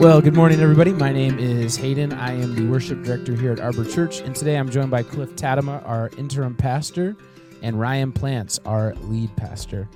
Well, good morning, everybody. My name is Hayden. I am the worship director here at Arbor Church, and today I'm joined by Cliff Tadema, our interim pastor, and Ryan Plants, our lead pastor.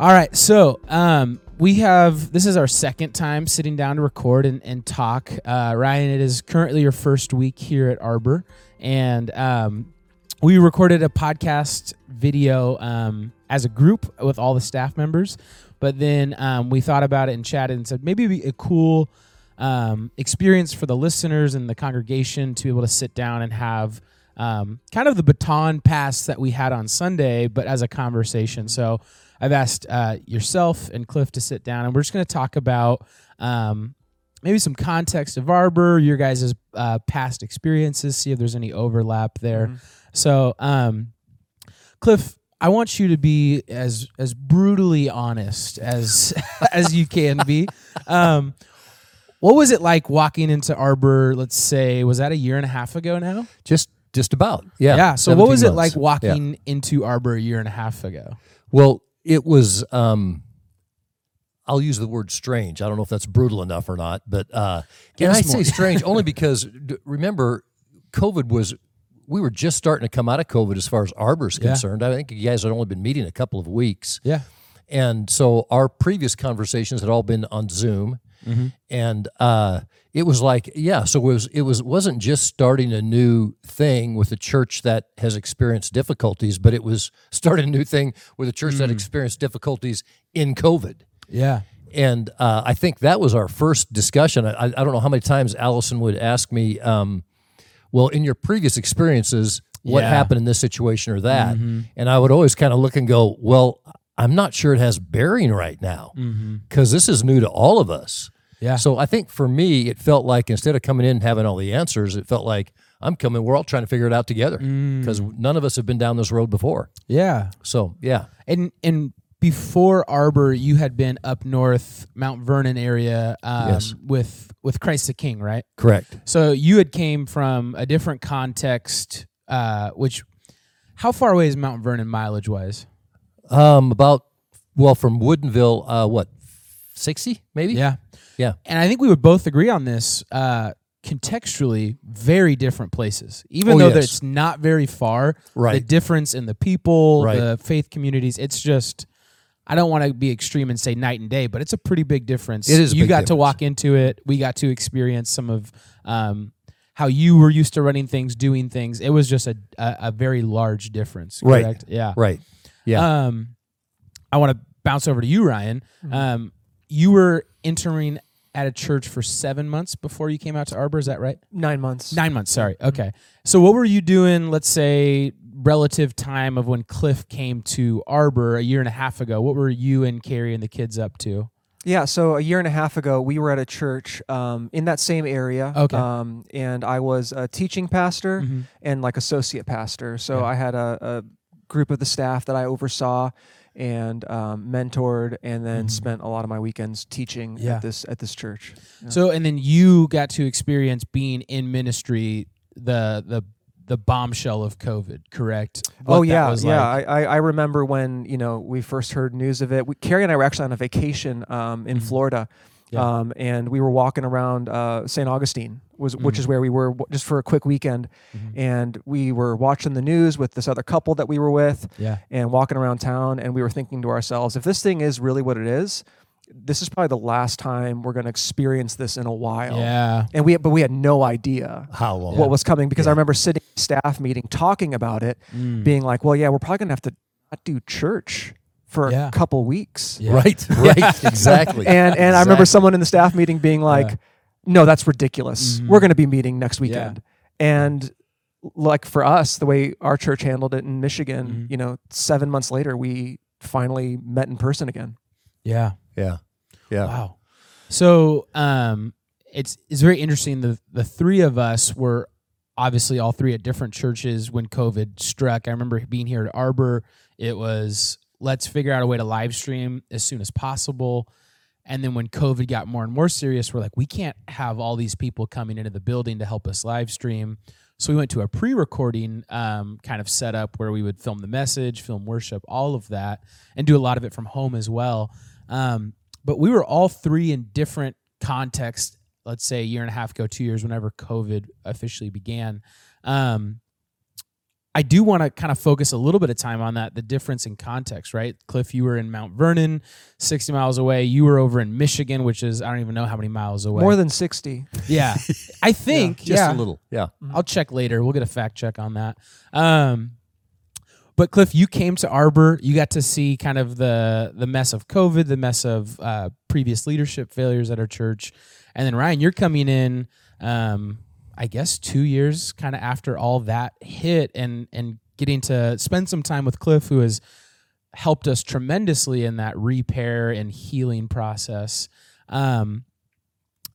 All right, so um, we have this is our second time sitting down to record and, and talk. Uh, Ryan, it is currently your first week here at Arbor, and um, we recorded a podcast video um, as a group with all the staff members. But then um, we thought about it and chatted and said maybe it'd be a cool um, experience for the listeners and the congregation to be able to sit down and have um, kind of the baton pass that we had on Sunday, but as a conversation. So I've asked uh, yourself and Cliff to sit down, and we're just going to talk about um, maybe some context of Arbor, your guys' uh, past experiences, see if there's any overlap there. So, um, Cliff, I want you to be as as brutally honest as as you can be. Um, what was it like walking into Arbor? Let's say was that a year and a half ago now? Just just about. Yeah. Yeah. So what 17 was it months. like Yeah. walking into Arbor a year and a half ago? Well, it was um I'll use the word strange. I don't know if that's brutal enough or not, but uh and I say strange only because d- remember COVID was we were just starting to come out of COVID as far as Arbor's Yeah. concerned. I think you guys had only been meeting a couple of weeks. Yeah. And so our previous conversations had all been on Zoom. And uh, it was like, yeah, so it was it was wasn't just starting a new thing with a church that has experienced difficulties, but it was starting a new thing with a church that experienced difficulties in COVID. Yeah. And uh, I think that was our first discussion. I, I don't know how many times Allison would ask me, um, well, in your previous experiences, what Yeah. happened in this situation or that? Mm-hmm. And I would always kind of look and go, well, I'm not sure it has bearing right now mm-hmm. because this is new to all of us. Yeah. So I think for me, it felt like instead of coming in and having all the answers, it felt like I'm coming. We're all trying to figure it out together because mm. none of us have been down this road before. Yeah. So yeah, And and before Arbor, you had been up north, Mount Vernon area, um, Yes. with with Christ the King, right? correct. So you had came from a different context, uh, which how far away is Mount Vernon mileage wise? Um, about well, from Woodinville, uh, what sixty maybe? Yeah. yeah, And I think we would both agree on this. Uh, contextually, very different places. Even Oh, though yes. it's not very far, right. the difference in the people, Right. the faith communities, it's just. I don't want to be extreme and say night and day, but it's a pretty big difference. It is You big got to walk into it. We got to experience some of um, how you were used to running things, doing things. It was just a a, a very large difference. Right. Yeah. right. Yeah, Um, I want to bounce over to you, Ryan. Um, you were entering at a church for seven months before you came out to Arbor. Is that right? Nine months. Nine months. Sorry. Okay. So what were you doing? Let's say relative time of when Cliff came to Arbor a year and a half ago. What were you and Carrie and the kids up to? Yeah, so a year and a half ago, we were at a church um, in that same area. Okay. Um, and I was a teaching pastor Mhm. and like associate pastor. So Yeah. I had a, a group of the staff that I oversaw and um, mentored, and then Mhm. spent a lot of my weekends teaching Yeah. at this at this church. Yeah. So and then you got to experience being in ministry the the the bombshell of COVID. Correct? What oh yeah, yeah. like. I, I remember when you know we first heard news of it. We, Carrie and I were actually on a vacation um, in Mhm. Florida, Yeah. um, and we were walking around uh, St. Augustine, was which Mhm. is where we were just for a quick weekend, Mhm. and we were watching the news with this other couple that we were with, yeah. and walking around town, and we were thinking to ourselves, if this thing is really what it is, this is probably the last time we're going to experience this in a while. Yeah. And we, but we had no idea how long? what was coming because I remember sitting in a staff meeting talking about it, Mm. being like, well, yeah, we're probably gonna have to not do church for Yeah. a couple weeks. Yeah. Right, right, exactly. And and I remember someone in the staff meeting being like, Yeah. no, that's ridiculous. Mhm. We're gonna be meeting next weekend. And like for us, the way our church handled it in Michigan, Mhm. you know, seven months later, we finally met in person again. Yeah. Yeah, yeah. Wow. So um, it's it's very interesting. The the three of us were obviously all three at different churches when COVID struck. I remember being here at Arbor. It was let's figure out a way to live stream as soon as possible. And then when COVID got more and more serious, we're like, we can't have all these people coming into the building to help us live stream. So we went to a pre-recording um, kind of setup where we would film the message, film worship, all of that, and do a lot of it from home as well. Um, but we were all three in different contexts let's say a year and a half ago, two years, whenever COVID officially began. Um, I do want to kind of focus a little bit of time on that, the difference in context, right? Cliff, you were in Mount Vernon, 60 miles away. You were over in Michigan, which is, I don't even know how many miles away. More than 60. Yeah. I think, Just yeah. a little. Yeah. I'll check later. We'll get a fact check on that. Um, but Cliff, you came to Arbor. You got to see kind of the the mess of COVID, the mess of uh, previous leadership failures at our church, and then Ryan, you're coming in. Um, I guess two years kind of after all that hit, and and getting to spend some time with Cliff, who has helped us tremendously in that repair and healing process. Um,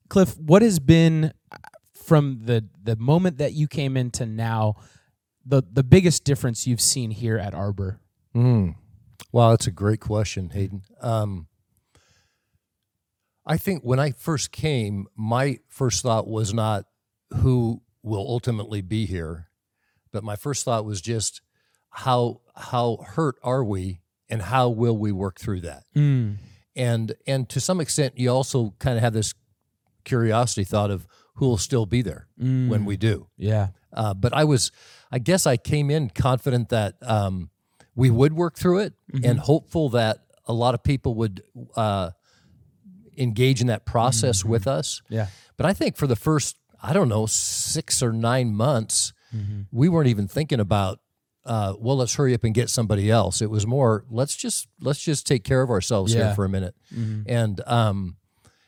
Cliff, what has been from the the moment that you came into now the the biggest difference you've seen here at Arbor? Mm. Wow, that's a great question, Hayden. Um, I think when I first came, my first thought was not who will ultimately be here, but my first thought was just how how hurt are we and how will we work through that? Mm. And and to some extent, you also kind of have this curiosity thought of who will still be there Mm. when we do. Yeah. Uh, but I was, I guess I came in confident that um, we would work through it and hopeful that a lot of people would uh, engage in that process with us. Yeah. But I think for the first, I don't know, six or nine months, we weren't even thinking about, uh, well, let's hurry up and get somebody else. It was more, let's just let's just take care of ourselves Yeah. here for a minute. And um,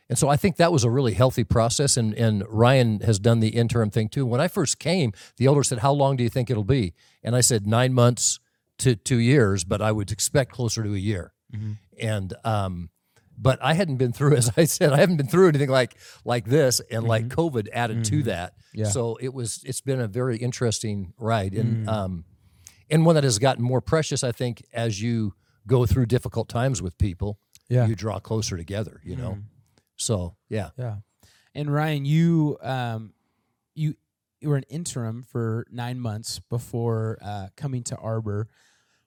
and so I think that was a really healthy process. And, and Ryan has done the interim thing too. When I first came, the elder said, How long do you think it'll be? And I said, Nine months to two years, but I would expect closer to a year. Mm-hmm. And, um, but I hadn't been through, as I said, I haven't been through anything like like this, and like mm-hmm. COVID added to mm-hmm. that. Yeah. So it was, it's been a very interesting ride, and mm. um, and one that has gotten more precious, I think, as you go through difficult times with people. Yeah. you draw closer together. You know, mm. So yeah. Yeah. And Ryan, you um you you were an interim for nine months before uh, coming to Arbor.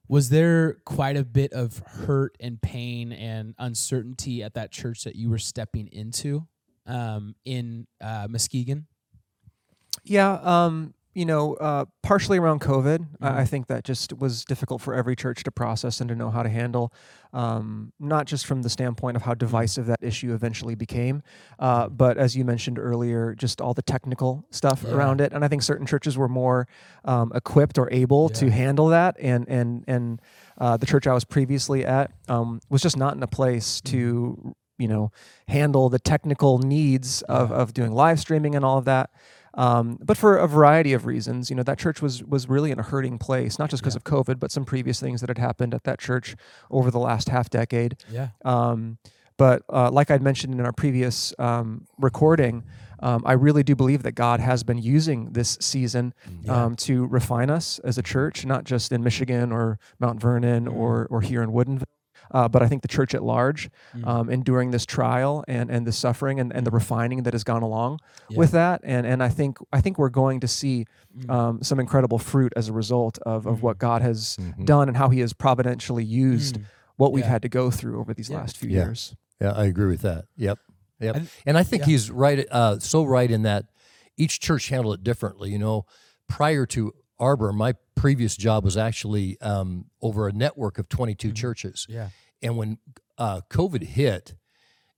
Was there quite a bit of hurt and pain and uncertainty at that church that you were stepping into um, in uh, Muskegon? Yeah, um, you know, uh, partially around COVID, I I think that just was difficult for every church to process and to know how to handle. Um, not just from the standpoint of how divisive that issue eventually became, uh, but as you mentioned earlier, just all the technical stuff Yeah. around it. And I think certain churches were more um, equipped or able to handle that, and and and uh, the church I was previously at um, was just not in a place to you know handle the technical needs of, Yeah. of doing live streaming and all of that um, but for a variety of reasons you know that church was was really in a hurting place not just because of covid but some previous things that had happened at that church over the last half decade Yeah. um, but uh, like I'd mentioned in our previous um, recording, um, I really do believe that God has been using this season Yeah. um, to refine us as a church, not just in Michigan or Mount Vernon or or here in Woodinville. Uh, but I think the church at large, Mm. um, enduring this trial and, and the suffering and, and the refining that has gone along Yeah. with that, and and I think I think we're going to see Mm. um, some incredible fruit as a result of, of what God has Mhm. done and how He has providentially used Mm. what we've Yeah. had to go through over these Yeah. last few Yeah. years. Yeah, I agree with that. Yep. Yep. And- And, I think yeah. he's right, uh, so right in that each church handled it differently. You know, prior to Arbor, my previous job was actually um, over a network of 22 churches. Yeah. And when uh, COVID hit,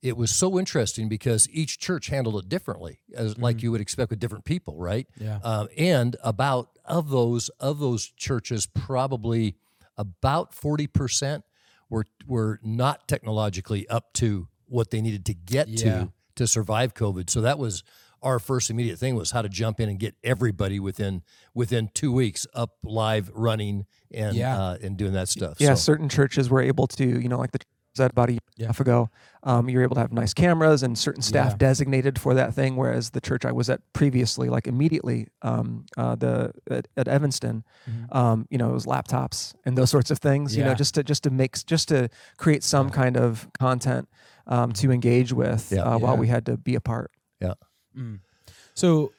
it was so interesting because each church handled it differently, as like you would expect with different people, right? Yeah. Um, and about of those of those churches, probably about forty percent were were not technologically up to what they needed to get Yeah. to to survive COVID. So that was our first immediate thing was how to jump in and get everybody within within two weeks up live running and Yeah. uh, and doing that stuff. Yeah, So, certain churches were able to, you know, like the was about a year and Yeah. a half ago, um, you're able to have nice cameras and certain staff Yeah. designated for that thing. Whereas the church I was at previously, like immediately, um, uh, the at, at Evanston, Mhm. um, you know, it was laptops and those sorts of things. You know, just to just to make just to create some kind of content um, to engage with Yeah. uh, while we had to be apart. Mm. So,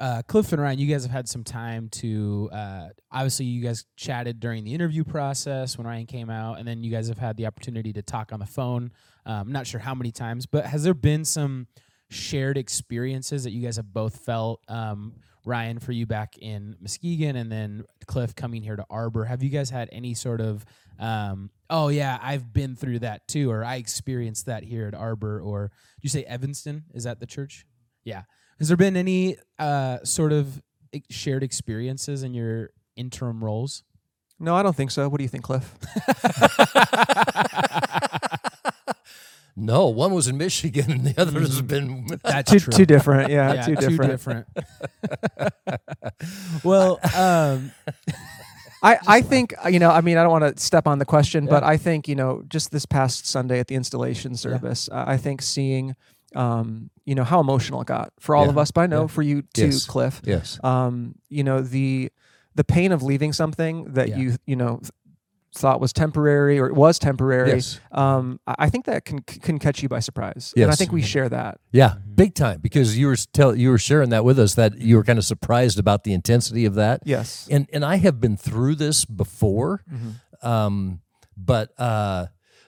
uh, Cliff and Ryan, you guys have had some time to. Uh, obviously, you guys chatted during the interview process when Ryan came out, and then you guys have had the opportunity to talk on the phone. Um, I'm not sure how many times, but has there been some shared experiences that you guys have both felt. Um, Ryan, for you back in Muskegon, and then Cliff coming here to Arbor. Have you guys had any sort of, um, oh yeah, I've been through that too, or I experienced that here at Arbor, or do you say Evanston? Is that the church? Yeah. Has there been any uh, sort of shared experiences in your interim roles? No, I don't think so. What do you think, Cliff? No, one was in Michigan and the other has been. That's Two, true. two different. Yeah, yeah, two different. different. well, um, I, I think uh, you know I mean I don't want to step on the question but I think you know just this past Sunday at the installation service uh, I think seeing um, you know how emotional it got for all Yeah. of us but I know Yeah. for you too Yes. Cliff yes. um, you know the the pain of leaving something that Yeah. you you know thought was temporary or it was temporary Yes. um, I think that can can catch you by surprise and I think we share that Yeah, big time because you were tell you were sharing that with us that you were kind of surprised about the intensity of that. yes And and I have been through this before, um, but uh,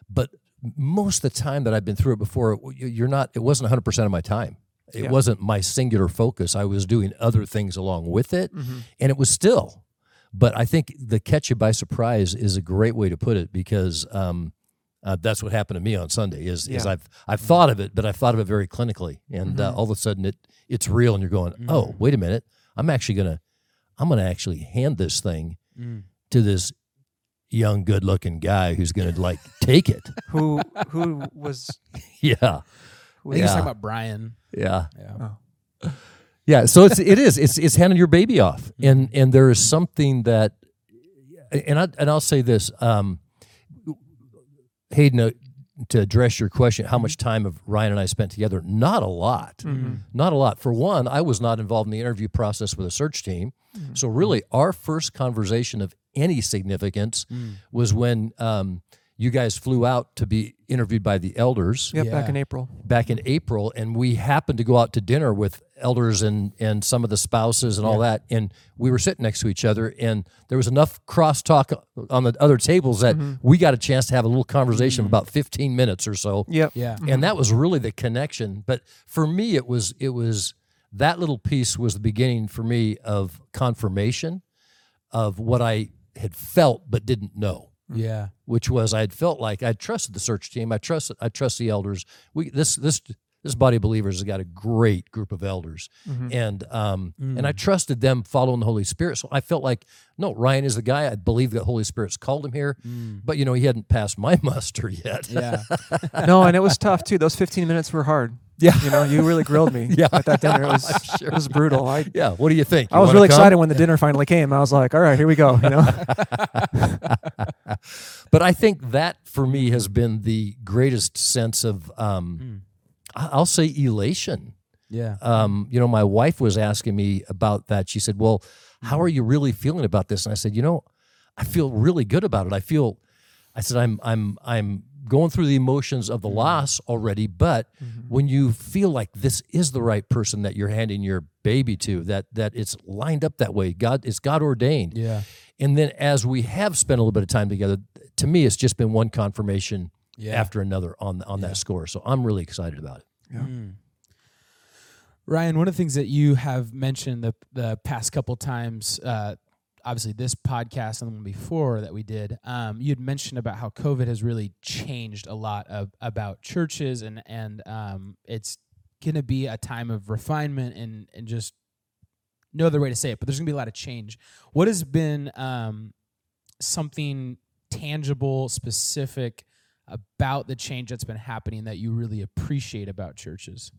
but most of the time that I've been through it before, you- you're not. It wasn't 100 percent of my time. It Yeah. wasn't my singular focus. I was doing other things along with it, Mm-hmm. and it was still. But I think the catch you by surprise is a great way to put it because um, uh, that's what happened to me on Sunday. Is, is I've I've thought of it, but I've thought of it very clinically, and uh, Mm-hmm. all of a sudden it it's real, and you're going, oh wait a minute, I'm actually gonna I'm gonna actually hand this thing Mm. to this young, good looking guy who's gonna like take it. who who was Yeah, I think he's Yeah. talking about Brian. yeah. Yeah. Yeah, so it's it is it's it's handing your baby off, and and there is something that, and I and I'll say this, um, Hayden, uh, to address your question, how much mm-hmm. time have Ryan and I spent together? Not a lot, mm-hmm. Mm-hmm. not a lot. For one, I was not involved in the interview process with a search team, so really our first conversation of any significance was when um, you guys flew out to be interviewed by the elders. Yep back in April. Back in April, and we happened to go out to dinner with elders and and some of the spouses and all that, and we were sitting next to each other, and there was enough crosstalk on the other tables that mm-hmm. we got a chance to have a little conversation of mm-hmm. about fifteen minutes or so, yep. Yeah. and that was really the connection. But for me, it was it was that little piece was the beginning for me of confirmation of what I had felt but didn't know Mm-hmm. Yeah. which was I had felt like I trusted the search team. I trust I trust the elders. We this this this body of believers has got a great group of elders, mm-hmm. and um and I mm. trusted them following the Holy Spirit. So I felt like no, Ryan is the guy. I believe that Holy Spirit's called him here, mm. but you know he hadn't passed my muster yet. Yeah. no, and it was tough too. Those 15 minutes were hard. Yeah. you know, you really grilled me. Yeah. at that dinner, it was sure it was brutal. I yeah. What do you think? I was really come? excited when the dinner finally came. I was like, all right, here we go. You know, but I think that for me has been the greatest sense of um, I- I'll say elation. Yeah. um, you know, my wife was asking me about that. She said, "Well, how are you really feeling about this?" And I said, "You know, I feel really good about it. I feel," I said, "I'm I'm I'm going through the emotions of the loss already, but when you feel like this is the right person that you're handing your baby to, that that it's lined up that way, God, it's God ordained." Yeah. And then as we have spent a little bit of time together, to me, it's just been one confirmation Yeah. after another on on that score. So I'm really excited about it. Yeah. Ryan, one of the things that you have mentioned the the past couple times, uh, obviously this podcast and the one before that we did, um, you had mentioned about how COVID has really changed a lot of about churches and and um, it's going to be a time of refinement and and just no other way to say it, but there's going to be a lot of change. What has been um, something tangible, specific about the change that's been happening that you really appreciate about churches?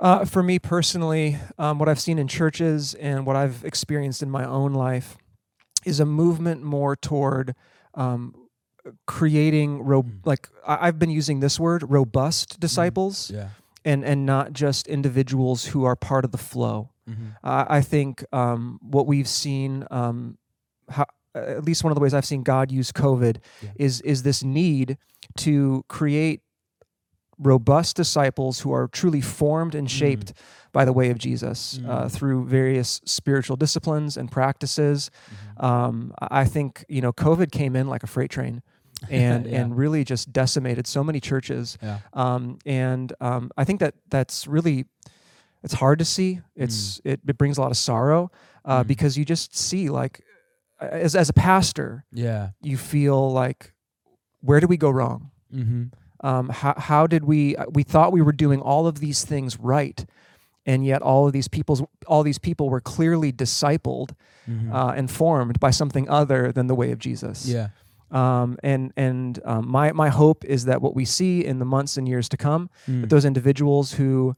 Uh, for me personally, um, what I've seen in churches and what I've experienced in my own life is a movement more toward um, creating ro- like I- I've been using this word robust disciples Yeah. and and not just individuals who are part of the flow. Mm-hmm. I I think um, what we've seen, um, how, at least one of the ways I've seen God use COVID, Yeah. is is this need to create robust disciples who are truly formed and shaped by the way of Jesus uh, Mm. through various spiritual disciplines and practices. Mm-hmm. Um, I think you know COVID came in like a freight train. and Yeah. and really just decimated so many churches. Yeah. Um, and um, I think that that's really it's hard to see. It's it, it brings a lot of sorrow uh, Mm. because you just see like as as a pastor, Yeah. you feel like where do we go wrong? Mm-hmm. Um, how how did we we thought we were doing all of these things right, and yet all of these people's all these people were clearly discipled Mm-hmm. uh, and formed by something other than the way of Jesus. yeah. Um, and and um, my my hope is that what we see in the months and years to come, Mm. that those individuals who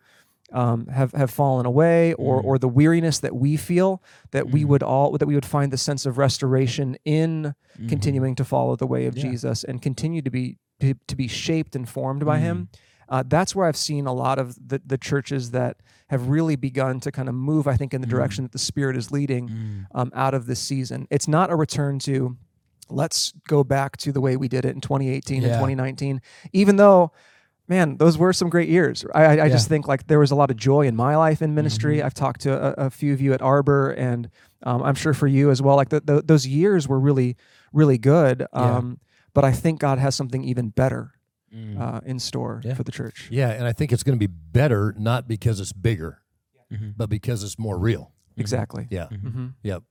um, have have fallen away, or Mm. or the weariness that we feel, that we Mm. would all that we would find the sense of restoration in Mhm. continuing to follow the way of Yeah. Jesus and continue to be to, to be shaped and formed by Mm. Him. Uh, that's where I've seen a lot of the, the churches that have really begun to kind of move, I think, in the Mm. direction that the Spirit is leading Mm. um, out of this season. It's not a return to let's go back to the way we did it in 2018 and 2019, even though. Man, those were some great years. I, I, I just think like there was a lot of joy in my life in ministry. Mhm. I've talked to a, a few of you at Arbor, and um, I'm sure for you as well. Like the, the, those years were really, really good. Yeah. Um, But I think God has something even better Mm. uh, in store Yeah. for the church. Yeah, and I think it's going to be better not because it's bigger, Mhm. but because it's more real. Exactly. Yeah. Mhm. hmm Yep.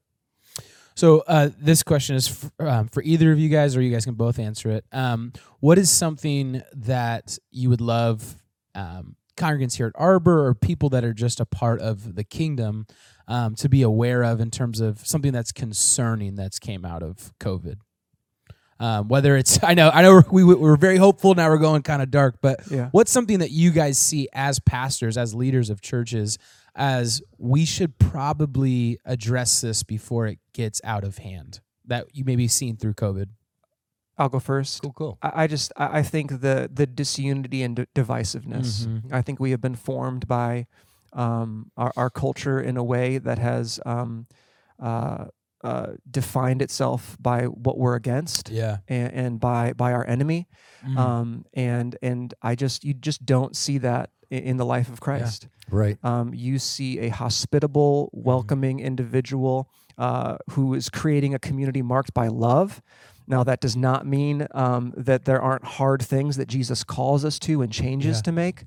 So uh, this question is f- um, for either of you guys, or you guys can both answer it. Um, what is something that you would love um, congregants here at Arbor or people that are just a part of the kingdom um, to be aware of in terms of something that's concerning that's came out of COVID? Um, whether it's, I know, I know we we we're very hopeful now. We're going kind of dark, but Yeah. what's something that you guys see as pastors, as leaders of churches, as we should probably address this before it gets out of hand that you may be seeing through COVID? I'll go first. Cool, cool. I, I just I, think the the disunity and d- divisiveness. Mhm. I think we have been formed by um, our our culture in a way that has um, uh, uh, defined itself by what we're against Yeah. and, and by by our enemy. Mm. Um, and and I just you just don't see that in, in the life of Christ. Right. Um, you see a hospitable, welcoming individual uh, who is creating a community marked by love. Now, that does not mean um, that there aren't hard things that Jesus calls us to and changes Yeah. to make.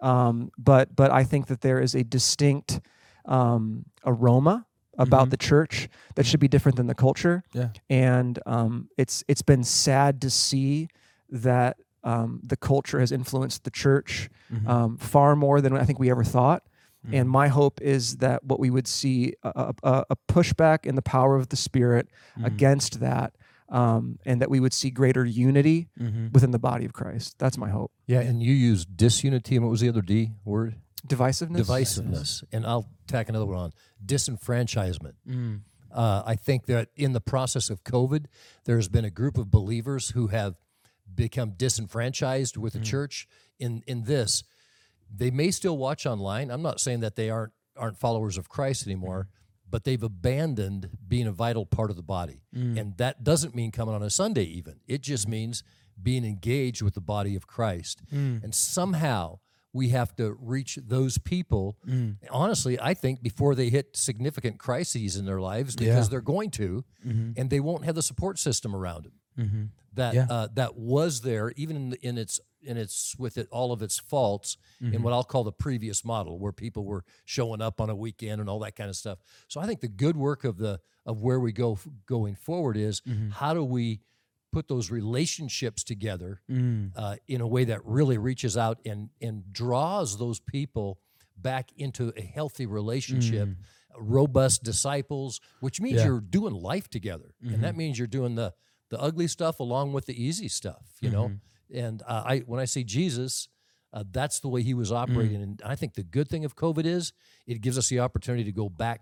Um, but but I think that there is a distinct um, aroma about Mhm. the church that should be different than the culture. Yeah. And um, it's it's been sad to see that um, the culture has influenced the church Mhm. um, far more than I think we ever thought. Mhm. And my hope is that what we would see a, a, a pushback in the power of the Spirit Mhm. against that, um, and that we would see greater unity Mhm. within the body of Christ. That's my hope. Yeah, and you use disunity, and what was the other D word? Divisiveness. Divisiveness. And I'll tack another one on disenfranchisement. Mm. Uh, I think that in the process of COVID, there's been a group of believers who have become disenfranchised with the mm. church. In in this, they may still watch online. I'm not saying that they aren't aren't followers of Christ anymore, mm. but they've abandoned being a vital part of the body, mm. and that doesn't mean coming on a Sunday. Even it just means being engaged with the body of Christ, and somehow. We have to reach those people. Honestly, I think before they hit significant crises in their lives, because Yeah. they're going to, mm-hmm. and they won't have the support system around them Mhm. that Yeah. uh, that was there, even in, in its in its with it all of its faults Mm-hmm. in what I'll call the previous model, where people were showing up on a weekend and all that kind of stuff. So I think the good work of the of where we go f- going forward is Mm-hmm. how do we put those relationships together Mm. uh, in a way that really reaches out and and draws those people back into a healthy relationship, robust disciples, which means Mm. Yeah. Mm-hmm. you're doing life together, and that means you're doing the the ugly stuff along with the easy stuff, you know. Mm-hmm. And uh, I when I say Jesus. Uh, that's the way he was Mm. operating, and I think the good thing of COVID is it gives us the opportunity to go back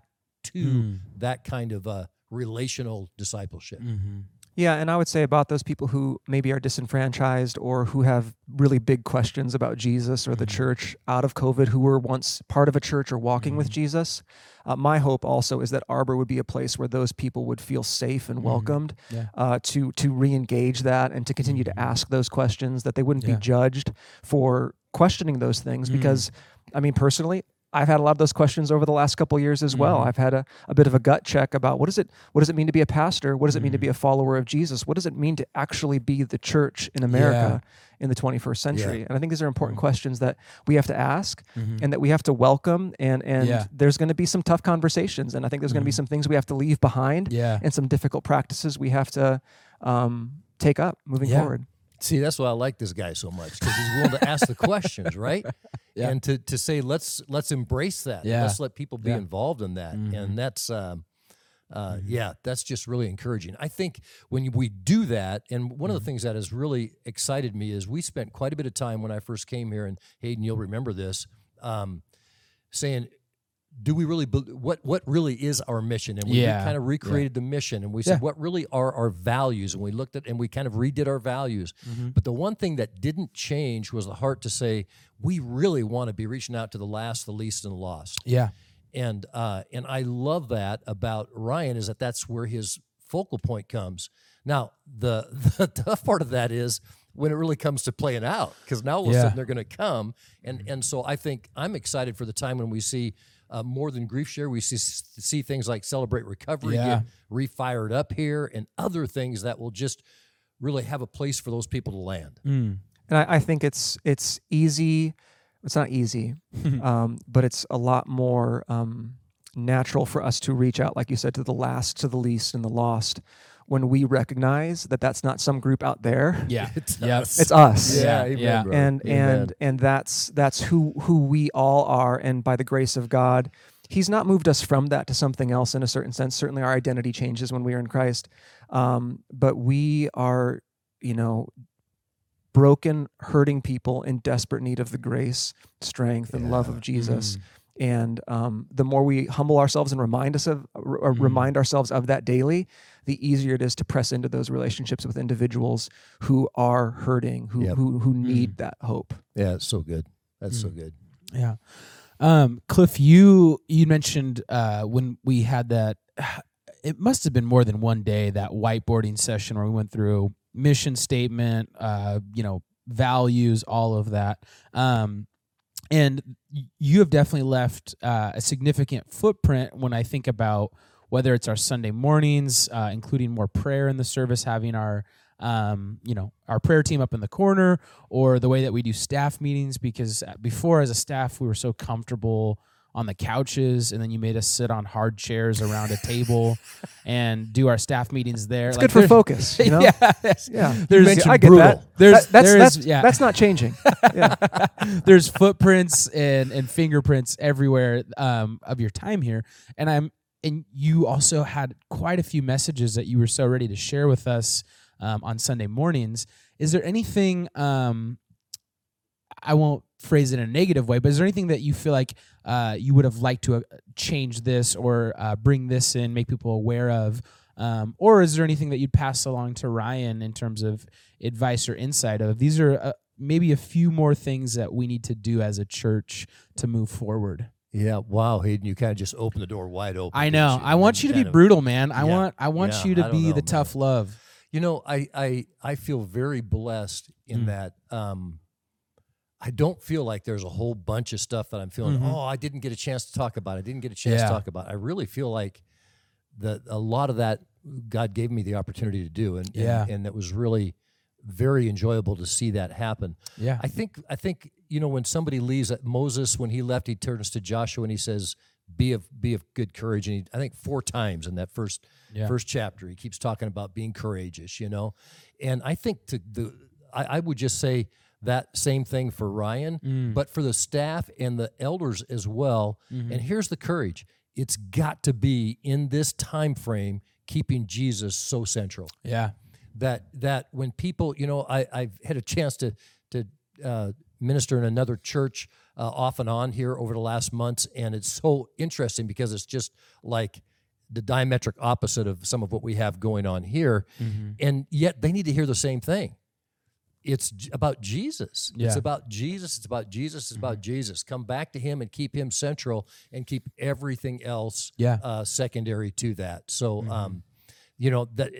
to Mm. that kind of uh, relational discipleship. Mhm. Yeah, and I would say about those people who maybe are disenfranchised or who have really big questions about Jesus or the Mm-hmm. church out of COVID, who were once part of a church or walking with Mm-hmm. Jesus. Uh, my hope also is that Arbor would be a place where those people would feel safe and welcomed Mm-hmm. Yeah. uh, to to re-engage that and to continue to ask those questions. That they wouldn't Yeah. be judged for questioning those things Mm. because, I mean, personally. I've had a lot of those questions over the last couple years as well. Mhm. I've had a, a bit of a gut check about what does it what does it mean to be a pastor? What does it mean to be a follower of Jesus? What does it mean to actually be the church in America in the 21st century? And I think these are important questions that we have to ask and that we have to welcome and and Yeah. there's going to be some tough conversations and I think there's going to be some things we have to leave behind Yeah. and some difficult practices we have to um, take up moving Yeah. forward. See, that's why I like this guy so much because he's willing to ask the questions, right? Yeah. And to, to say let's let's embrace that. Yeah. Let's let people be Yeah. involved in that, Mhm. and that's um, uh, Mm-hmm. yeah, that's just really encouraging. I think when we do that, and one Mm-hmm. of the things that has really excited me is we spent quite a bit of time when I first came here, and Hayden, you'll remember this, um, saying. Do we really what what really is our mission? And we Yeah. kind of recreated the mission, and we said Yeah. what really are our values, and we looked at and we kind of redid our values. Mm-hmm. But the one thing that didn't change was the heart to say we really want to be reaching out to the last, the least, and the lost. Yeah. And uh, and I love that about Ryan is that that's where his focal point comes. Now the the tough part of that is when it really comes to playing out because now all of a Yeah. sudden they're going to come and and so I think I'm excited for the time when we see. Uh, more than grief share, we see see things like celebrate recovery Yeah. get refired up here, and other things that will just really have a place for those people to land. Mm. And I, I think it's it's easy. It's not easy, um, but it's a lot more um, natural for us to reach out, like you said, to the last, to the least, and the lost, when we recognize that that's not some group out there. Yeah. It's Yep. us. It's us. Yeah, amen, yeah. brother. and Amen. and and that's that's who who we all are and by the grace of god he's not moved us from that to something else in a certain sense certainly our identity changes when we are in christ um, but we are you know broken hurting people in desperate need of the grace strength and love of jesus Mm. And um, the more we humble ourselves and remind us of or Mhm. remind ourselves of that daily the easier it is to press into those relationships with individuals who are hurting who Yep. who, who need that hope yeah, it's so good. That's Mm. so good. Yeah. Um, Cliff, you you mentioned uh, when we had that. It must have been more than one day that whiteboarding session where we went through mission statement, uh, you know, values, all of that. Um, and you have definitely left uh, a significant footprint when I think about whether it's our Sunday mornings, uh, including more prayer in the service, having our um, you know our prayer team up in the corner, or the way that we do staff meetings. Because uh, before, as a staff, we were so comfortable on the couches, and then you made us sit on hard chairs around a table and do our staff meetings there. it's Like, good for focus you know? Yeah, there's- yeah There's i get brutal. that There's That- that's there is- that's, yeah. that's not changing yeah there's footprints and, and fingerprints everywhere um, of your time here and i'm and you also had quite a few messages that you were so ready to share with us um, on sunday mornings is there anything um, i won't phrase it in a negative way but is there anything that you feel like uh, you would have liked to uh, change this or uh, bring this in make people aware of um, or is there anything that you'd pass along to ryan in terms of advice or insight of these are uh, maybe a few more things that we need to do as a church to move forward. Yeah, wow, Hayden, you kind of just opened the door wide open. I know. I want you to be brutal, man. I Yeah. want I want Yeah, you to be know, the man. tough love. You know, I I I feel very blessed in Mm. that um I don't feel like there's a whole bunch of stuff that I'm feeling, Mhm. oh, I didn't get a chance to talk about. I didn't get a chance Yeah. to talk about. I really feel like that a lot of that God gave me the opportunity to do and and- Yeah. and, it was really very enjoyable to see that happen. Yeah. I think I think you know when somebody leaves Moses when he left he turns to Joshua and he says be of be of good courage and he, I think four times in that first Yeah. first chapter he keeps talking about being courageous you know and I think to the I, I would just say that same thing for Ryan Mm. but for the staff and the elders as well Mhm. and here's the courage it's got to be in this time frame keeping Jesus so central yeah. that that when people you know I, I've had a chance to to uh, minister in another church uh, off and on here over the last months and it's so interesting because it's just like the diametric opposite of some of what we have going on here Mhm. and yet they need to hear the same thing it's about jesus Yeah. it's about jesus it's about jesus it's about jesus come back to him and keep him central and keep everything else Yeah. uh, secondary to that so um, you know that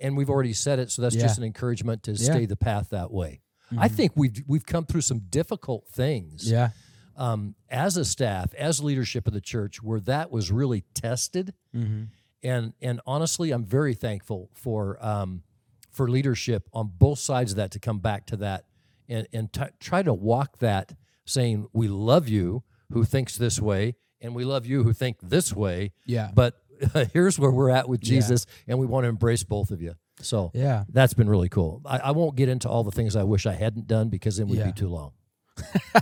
and we've already said it so that's Yeah. just an encouragement to stay the path that way i Mhm. think we've we've come through some difficult things Yeah. um, as a staff, as leadership of the church, where that was really tested. Mm-hmm. And and honestly, I'm very thankful for um, for leadership on both sides of that to come back to that and and t- try to walk that, saying we love you who thinks this way, and we love you who think this way. Yeah. But here's where we're at with Jesus, and we want to embrace both of you. So Yeah. that's been really cool. I, I won't get into all the things I wish I hadn't done because then we'd Yeah. be too long.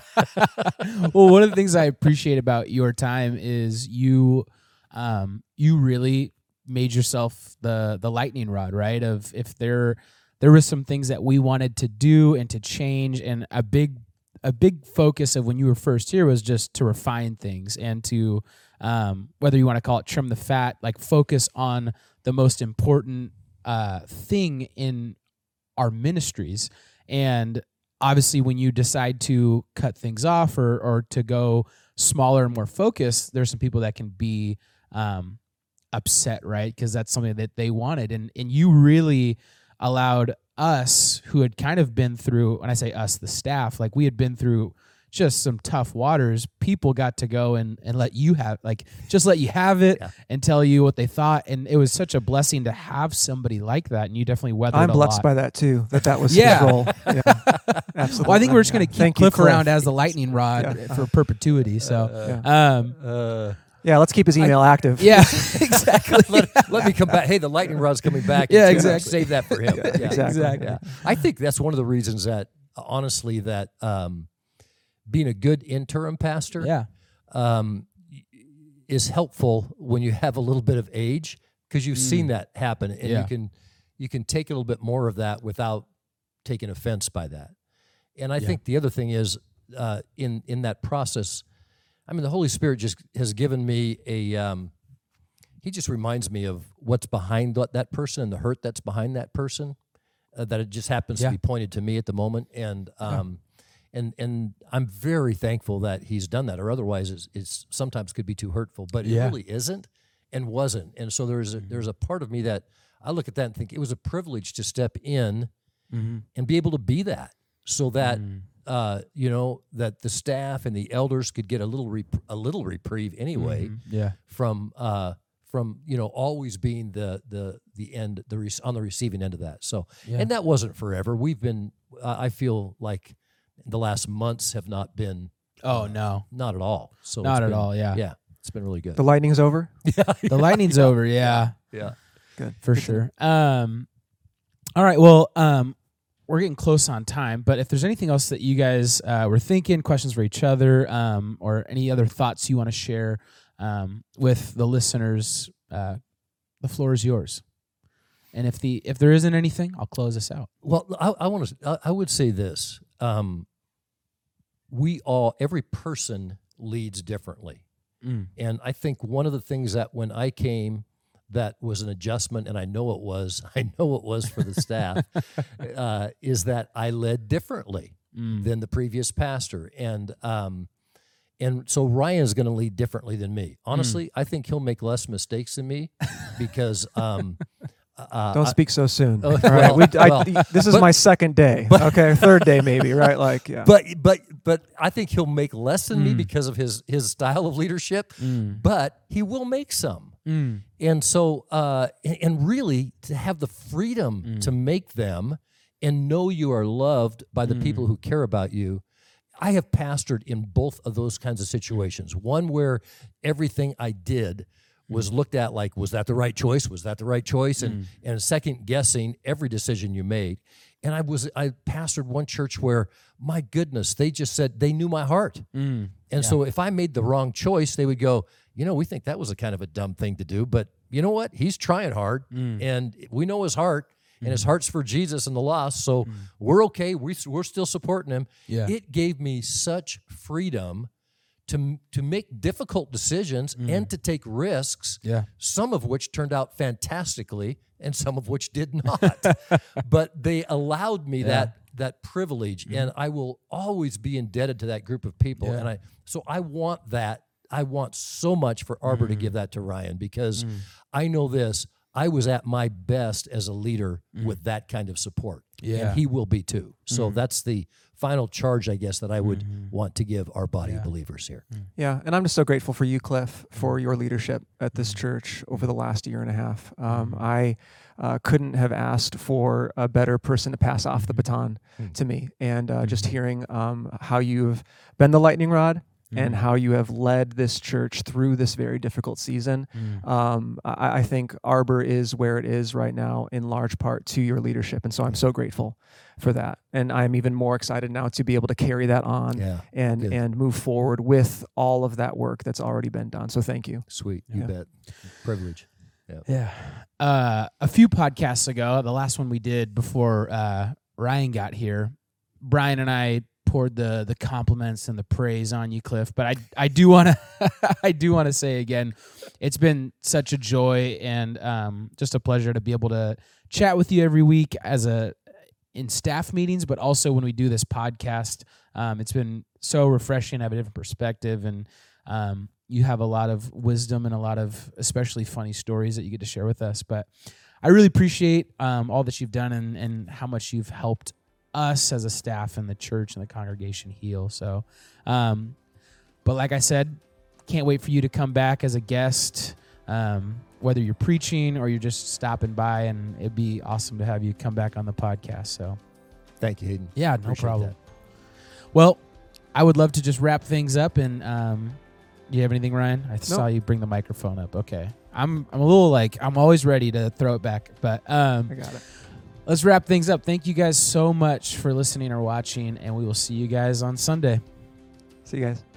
well, one of the things I appreciate about your time is you, um, you really made yourself the the lightning rod, right? Of if there there was some things that we wanted to do and to change, and a big a big focus of when you were first here was just to refine things and to um, whether you want to call it trim the fat, like focus on the most important uh, thing in our ministries. And obviously, when you decide to cut things off or, or to go smaller and more focused, there's some people that can be um, upset, right? Because that's something that they wanted. And, and you really allowed us, who had kind of been through, when I say us, the staff, like we had been through just some tough waters people got to go and, and let you have like just let you have it Yeah. and tell you what they thought and it was such a blessing to have somebody like that and you definitely weathered I'm a blessed lot. by that too. That that was Yeah. his role. Yeah, absolutely. Well, I think we're just going to keep Thank you, Cliff, Cliff. around as the lightning rod Yeah. for perpetuity. So, Yeah. um, Uh, Yeah, let's keep his email active. yeah, exactly. let, let me come back. Hey, the lightning rod's coming back. Yeah, exactly. Save that for him. Yeah, exactly. Exactly. Yeah. I think that's one of the reasons that, honestly, that um, being a good interim pastor Yeah, um, is helpful when you have a little bit of age because you've seen that happen, and Mm. Yeah. you can you can take a little bit more of that without taking offense by that. And I Yeah. think the other thing is uh, in in that process, I mean, the Holy Spirit just has given me a. Um, he just reminds me of what's behind that, that person and the hurt that's behind that person. Uh, that it just happens Yeah. to be pointed to me at the moment, and um, and and I'm very thankful that he's done that, or otherwise it's, it's sometimes could be too hurtful, but it Yeah. really isn't and wasn't. And so there's a, there's a part of me that I look at that and think it was a privilege to step in Mm-hmm. and be able to be that, so that Mm. Uh, you know that the staff and the elders could get a little rep- a little reprieve anyway Mm-hmm. yeah, from uh, from you know always being the the the end the re- on the receiving end of that. So Yeah. and that wasn't forever. We've been uh, I feel like the last months have not been Oh no, not at all. So not it's at been- all. Yeah, Yeah, it's been really good. The lightning's over. yeah. the lightning's over. Yeah, yeah. Good for sure. Um, all right. Well, um, we're getting close on time, but if there's anything else that you guys uh, were thinking, questions for each other, um, or any other thoughts you want to share um, with the listeners, uh, the floor is yours. And if the if there isn't anything, I'll close this out. Well, I, I want to. I, I would say this: um, we all, every person leads differently, Mm. and I think one of the things that when I came, that was an adjustment, and I know it was. I know it was for the staff, uh, is that I led differently Mm. than the previous pastor, and um, and so Ryan's going to lead differently than me. Honestly, I think he'll make less mistakes than me because. Um, uh, Don't speak so soon. Oh, All right, we, I, well, this is but- my second day. okay, third day maybe. Right, like yeah. but but but I think he'll make less than Mm. me because of his his style of leadership. But he will make some, Mm. and so uh, and- really to have the freedom Mm. to make them and know you are loved by the Mm. people who care about you. I have pastored in both of those kinds of situations. One where everything I did Mm. was looked at like, was that the right choice? Was that the right choice? And and second guessing every decision you made. And I was I pastored one church where, my goodness, they just said they knew my heart. Mm. And so if I made the wrong choice, they would go, you know, we think that was a kind of a dumb thing to do, but you know what? He's trying hard, Mm. and we know his heart, and his heart's for Jesus and the lost. So Mm. we're okay. We, we're still supporting him. Yeah. It gave me such freedom to to make difficult decisions and to take risks. Mm. Yeah. Some of which turned out fantastically, and some of which did not. but they allowed me that that privilege, and I will always be indebted to that group of people. Mm-hmm. Yeah. And I so I want that. I want so much for Arbor Mm-hmm. to give that to Ryan because I know this. I was at my best as a leader Mm. with that kind of support. Yeah. and he will be too. So Mhm. that's the final charge, I guess, that I would Mhm. want to give our body Yeah. of believers here. Yeah, and I'm just so grateful for you, Cliff, for Mm-hmm. your leadership at this church over the last year and a half. Um. I uh, couldn't have asked for a better person to pass off the Mhm. baton Mm. to me. And uh, just Mhm. hearing um, how you've been the lightning rod and Mhm. how you have led this church through this very difficult season. Mm. Um, I, I think Arbor is where it is right now in large part to your leadership. And so I'm so grateful for that. And I'm even more excited now to be able to carry that on Yeah, and good. and move forward with all of that work that's already been done. So thank you. sweet. You Yeah. bet. Privilege. Yeah. Uh, a few podcasts ago, the last one we did before uh, Ryan got here, Brian and I poured the the compliments and the praise on you, Cliff. But I I do want to I do want to say again, it's been such a joy and um, just a pleasure to be able to chat with you every week as a in staff meetings, but also when we do this podcast. Um, it's been so refreshing. to have a different perspective and. Um, you have a lot of wisdom and a lot of especially funny stories that you get to share with us. But I really appreciate um, all that you've done and, and how much you've helped us as a staff and the church and the congregation heal. So, um, but like I said, can't wait for you to come back as a guest, um, whether you're preaching or you're just stopping by, and it'd be awesome to have you come back on the podcast. So, Thank you, Hayden. yeah, no problem. that. Well, I would love to just wrap things up. And um, you have anything, Ryan? I saw you bring the microphone up. Okay, I'm I'm a little like I'm always ready to throw it back, but um, I got it. Let's wrap things up. Thank you guys so much for listening or watching, and we will see you guys on Sunday. See you guys.